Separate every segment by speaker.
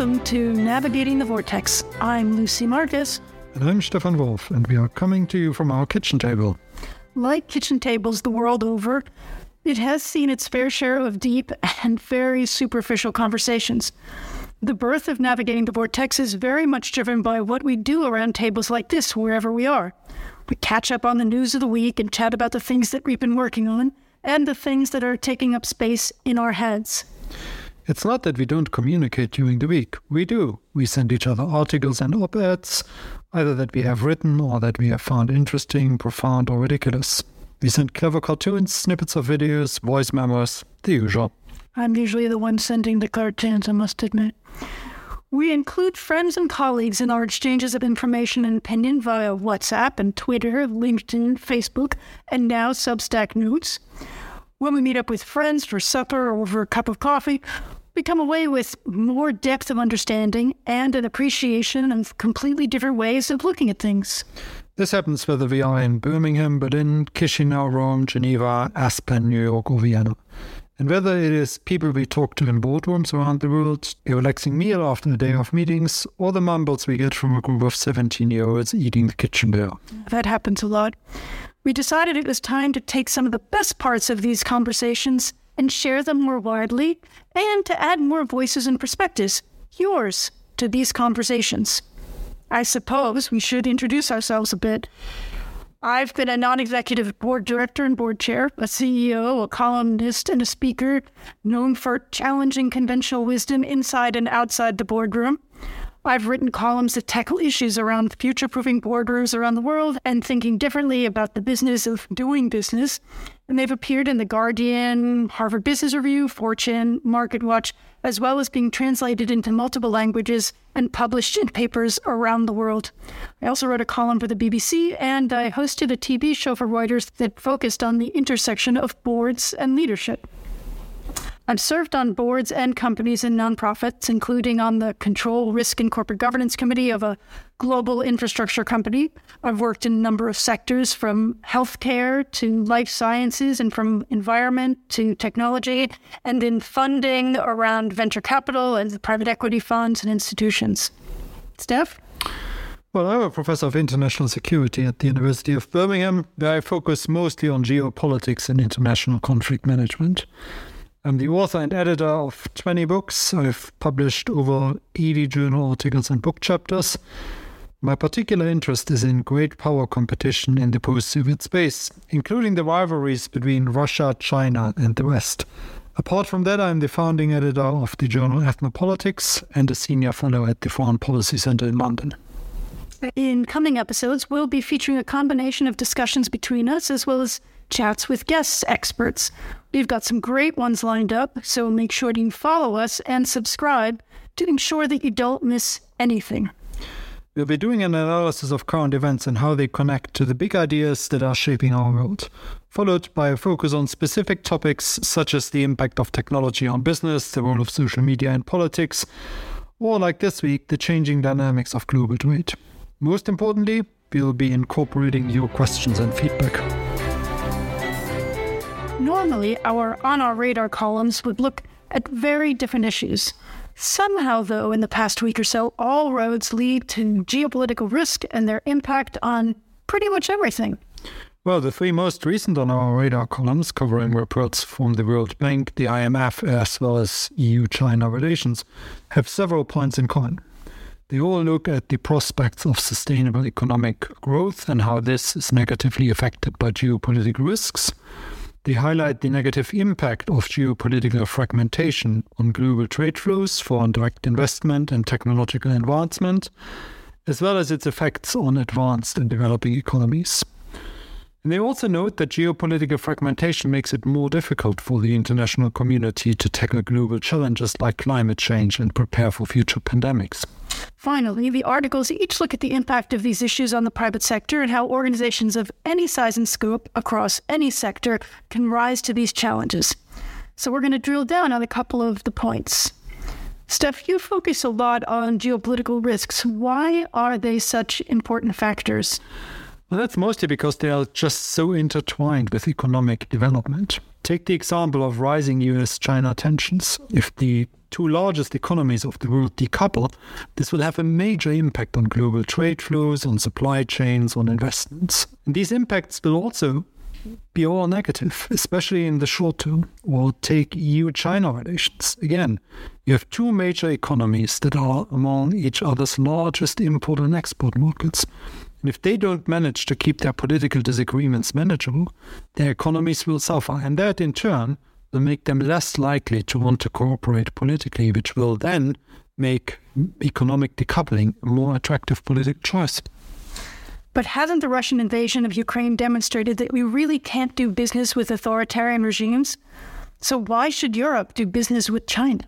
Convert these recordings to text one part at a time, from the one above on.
Speaker 1: Welcome to Navigating the Vortex. I'm Lucy Marcus.
Speaker 2: And I'm Stefan Wolff, and we are coming to you from our kitchen table.
Speaker 1: Like kitchen tables the world over, it has seen its fair share of deep and very superficial conversations. The birth of Navigating the Vortex is very much driven by what we do around tables like this wherever we are. We catch up on the news of the week and chat about the things that we've been working on and the things that are taking up space in our heads.
Speaker 2: It's not that we don't communicate during the week. We do. We send each other articles and op eds, either that we have written or that we have found interesting, profound, or ridiculous. We send clever cartoons, snippets of videos, voice memos, the usual.
Speaker 1: I'm usually the one sending the cartoons, I must admit. We include friends and colleagues in our exchanges of information and opinion via WhatsApp and Twitter, LinkedIn, Facebook, and now Substack Notes. When we meet up with friends for supper or over a cup of coffee, we come away with more depth of understanding and an appreciation of completely different ways of looking at things.
Speaker 2: This happens for the VI in Birmingham, Berlin, Chisinau, Rome, Geneva, Aspen, New York, or Vienna. And whether it is people we talk to in boardrooms around the world, a relaxing meal after a day of meetings, or the mumbles we get from a group of 17 year olds eating the kitchen there.
Speaker 1: That happens a lot. We decided it was time to take some of the best parts of these conversations and share them more widely, and to add more voices and perspectives, yours, to these conversations. I suppose we should introduce ourselves a bit. I've been a non executive board director and board chair, a CEO, a columnist, and a speaker known for challenging conventional wisdom inside and outside the boardroom. I've written columns that tackle issues around future proofing boardrooms around the world and thinking differently about the business of doing business. And they've appeared in The Guardian, Harvard Business Review, Fortune, MarketWatch, as well as being translated into multiple languages and published in papers around the world. I also wrote a column for the BBC and I hosted a TV show for Reuters that focused on the intersection of boards and leadership. I've served on boards and companies and nonprofits, including on the Control, Risk, and Corporate Governance Committee of a global infrastructure company. I've worked in a number of sectors from healthcare to life sciences and from environment to technology, and in funding around venture capital and private equity funds and institutions. Steph?
Speaker 2: Well, I'm a professor of international security at the University of Birmingham, where I focus mostly on geopolitics and international conflict management. I'm the author and editor of 20 books. I've published over 80 journal articles and book chapters. My particular interest is in great power competition in the post Soviet space, including the rivalries between Russia, China, and the West. Apart from that, I'm the founding editor of the journal Ethnopolitics and a senior fellow at the Foreign Policy Center in London.
Speaker 1: In coming episodes, we'll be featuring a combination of discussions between us as well as chats with guests experts. We've got some great ones lined up, so make sure you follow us and subscribe to ensure that you don't miss anything.
Speaker 2: We'll be doing an analysis of current events and how they connect to the big ideas that are shaping our world, followed by a focus on specific topics such as the impact of technology on business, the role of social media in politics, or like this week, the changing dynamics of global trade. Most importantly, we'll be incorporating your questions and feedback.
Speaker 1: Normally, our on our radar columns would look at very different issues. Somehow, though, in the past week or so, all roads lead to geopolitical risk and their impact on pretty much everything.
Speaker 2: Well, the three most recent on our radar columns, covering reports from the World Bank, the IMF, as well as EU China relations, have several points in common. They all look at the prospects of sustainable economic growth and how this is negatively affected by geopolitical risks. They highlight the negative impact of geopolitical fragmentation on global trade flows, foreign direct investment, and technological advancement, as well as its effects on advanced and developing economies. And they also note that geopolitical fragmentation makes it more difficult for the international community to tackle global challenges like climate change and prepare for future pandemics.
Speaker 1: Finally, the articles each look at the impact of these issues on the private sector and how organizations of any size and scope across any sector can rise to these challenges. So, we're going to drill down on a couple of the points. Steph, you focus a lot on geopolitical risks. Why are they such important factors?
Speaker 2: Well, that's mostly because they are just so intertwined with economic development. Take the example of rising US China tensions. If the two largest economies of the world decouple, this will have a major impact on global trade flows, on supply chains, on investments. And these impacts will also be all negative, especially in the short term. Or take EU China relations. Again, you have two major economies that are among each other's largest import and export markets. And if they don't manage to keep their political disagreements manageable, their economies will suffer. And that in turn will make them less likely to want to cooperate politically, which will then make economic decoupling a more attractive political choice.
Speaker 1: But hasn't the Russian invasion of Ukraine demonstrated that we really can't do business with authoritarian regimes? So why should Europe do business with China?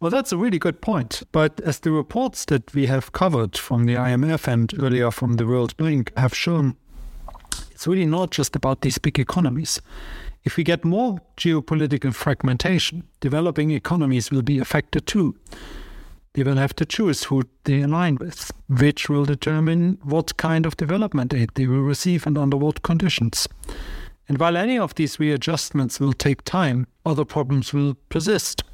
Speaker 2: Well, that's a really good point. But as the reports that we have covered from the IMF and earlier from the World Bank have shown, it's really not just about these big economies. If we get more geopolitical fragmentation, developing economies will be affected too. They will have to choose who they align with, which will determine what kind of development aid they will receive and under what conditions. And while any of these readjustments will take time, other problems will persist.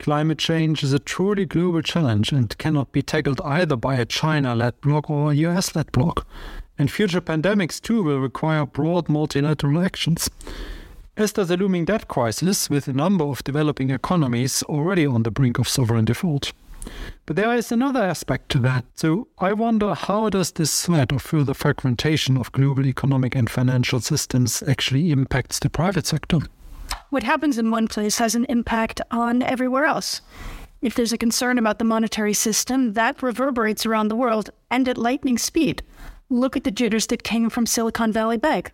Speaker 2: Climate change is a truly global challenge and cannot be tackled either by a China led bloc or a US led bloc. And future pandemics too will require broad multilateral actions. As does a looming debt crisis, with a number of developing economies already on the brink of sovereign default. But there is another aspect to that. So I wonder how does this threat of further fragmentation of global economic and financial systems actually impacts the private sector?
Speaker 1: What happens in one place has an impact on everywhere else. If there's a concern about the monetary system, that reverberates around the world and at lightning speed. Look at the jitters that came from Silicon Valley Bank.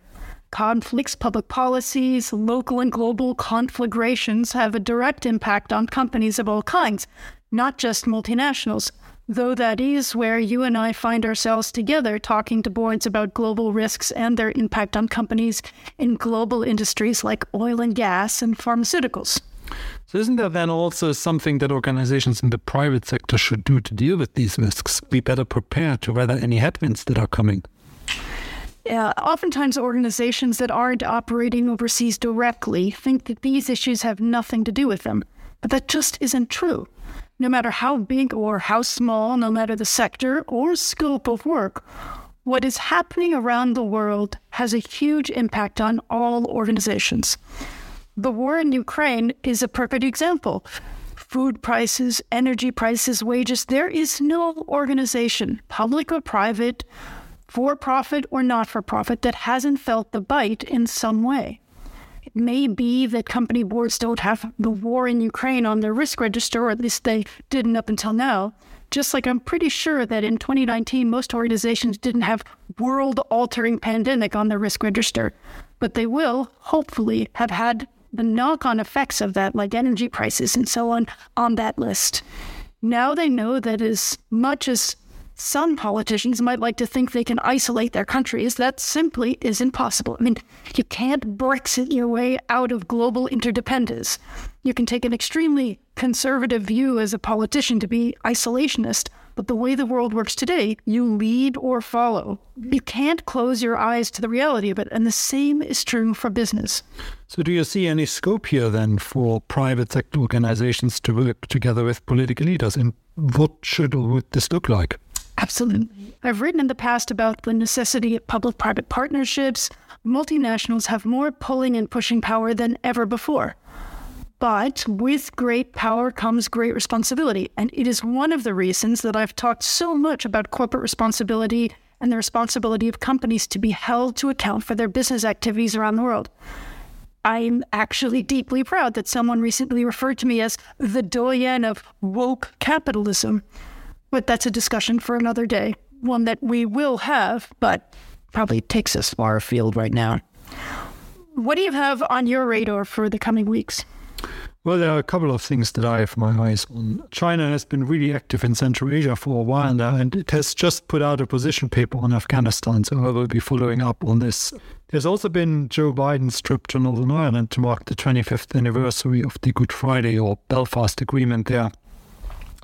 Speaker 1: Conflicts, public policies, local and global conflagrations have a direct impact on companies of all kinds, not just multinationals, though that is where you and I find ourselves together talking to boards about global risks and their impact on companies in global industries like oil and gas and pharmaceuticals.
Speaker 2: So, isn't there then also something that organizations in the private sector should do to deal with these risks? Be better prepared to weather any headwinds that are coming?
Speaker 1: Yeah, oftentimes organizations that aren't operating overseas directly think that these issues have nothing to do with them, but that just isn't true no matter how big or how small, no matter the sector or scope of work, what is happening around the world has a huge impact on all organizations. The war in Ukraine is a perfect example. Food prices, energy prices, wages, there is no organization, public or private, for profit or not for profit, that hasn't felt the bite in some way. May be that company boards don't have the war in Ukraine on their risk register, or at least they didn't up until now. Just like I'm pretty sure that in 2019, most organizations didn't have world altering pandemic on their risk register, but they will hopefully have had the knock on effects of that, like energy prices and so on, on that list. Now they know that as much as some politicians might like to think they can isolate their countries. That simply is impossible. I mean, you can't Brexit your way out of global interdependence. You can take an extremely conservative view as a politician to be isolationist, but the way the world works today, you lead or follow. You can't close your eyes to the reality of it, and the same is true for business.
Speaker 2: So, do you see any scope here then for private sector organizations to work together with political leaders? And what should or would this look like?
Speaker 1: Absolutely. I've written in the past about the necessity of public private partnerships. Multinationals have more pulling and pushing power than ever before. But with great power comes great responsibility. And it is one of the reasons that I've talked so much about corporate responsibility and the responsibility of companies to be held to account for their business activities around the world. I'm actually deeply proud that someone recently referred to me as the doyen of woke capitalism. But that's a discussion for another day, one that we will have, but probably takes us far afield right now. What do you have on your radar for the coming weeks?
Speaker 2: Well, there are a couple of things that I have my eyes on. China has been really active in Central Asia for a while now, and it has just put out a position paper on Afghanistan, so I will be following up on this. There's also been Joe Biden's trip to Northern Ireland to mark the 25th anniversary of the Good Friday or Belfast Agreement there.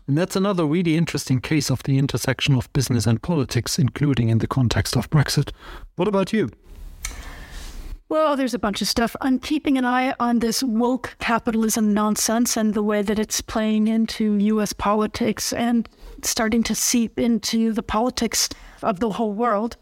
Speaker 2: And that's another really interesting case of the intersection of business and politics, including in the context of Brexit. What about you?
Speaker 1: Well, there's a bunch of stuff. I'm keeping an eye on this woke capitalism nonsense and the way that it's playing into US politics and starting to seep into the politics of the whole world.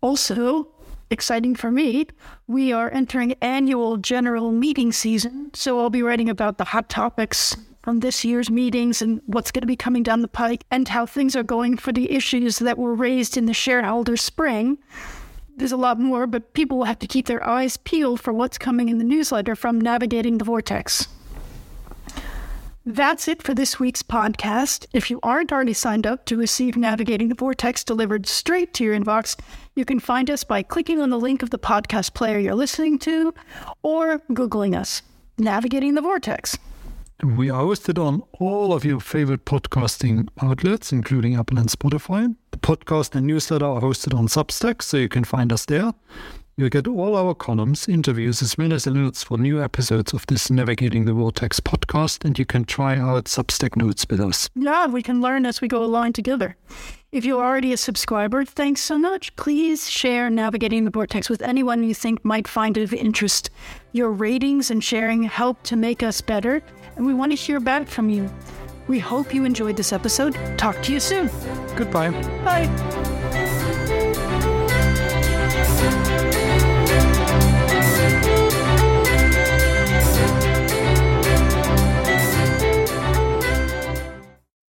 Speaker 1: Also, exciting for me, we are entering annual general meeting season. So I'll be writing about the hot topics from this year's meetings and what's going to be coming down the pike and how things are going for the issues that were raised in the shareholder spring. There's a lot more, but people will have to keep their eyes peeled for what's coming in the newsletter from Navigating the Vortex. That's it for this week's podcast. If you aren't already signed up to receive Navigating the Vortex delivered straight to your inbox, you can find us by clicking on the link of the podcast player you're listening to or Googling us, Navigating the Vortex.
Speaker 2: We are hosted on all of your favorite podcasting outlets, including Apple and Spotify. The podcast and newsletter are hosted on Substack, so you can find us there. You'll get all our columns, interviews, as well as alerts for new episodes of this Navigating the Vortex podcast, and you can try out Substack notes with us.
Speaker 1: Yeah, we can learn as we go along together. If you're already a subscriber, thanks so much. Please share Navigating the Vortex with anyone you think might find it of interest. Your ratings and sharing help to make us better, and we want to hear back from you. We hope you enjoyed this episode. Talk to you soon.
Speaker 2: Goodbye.
Speaker 1: Bye.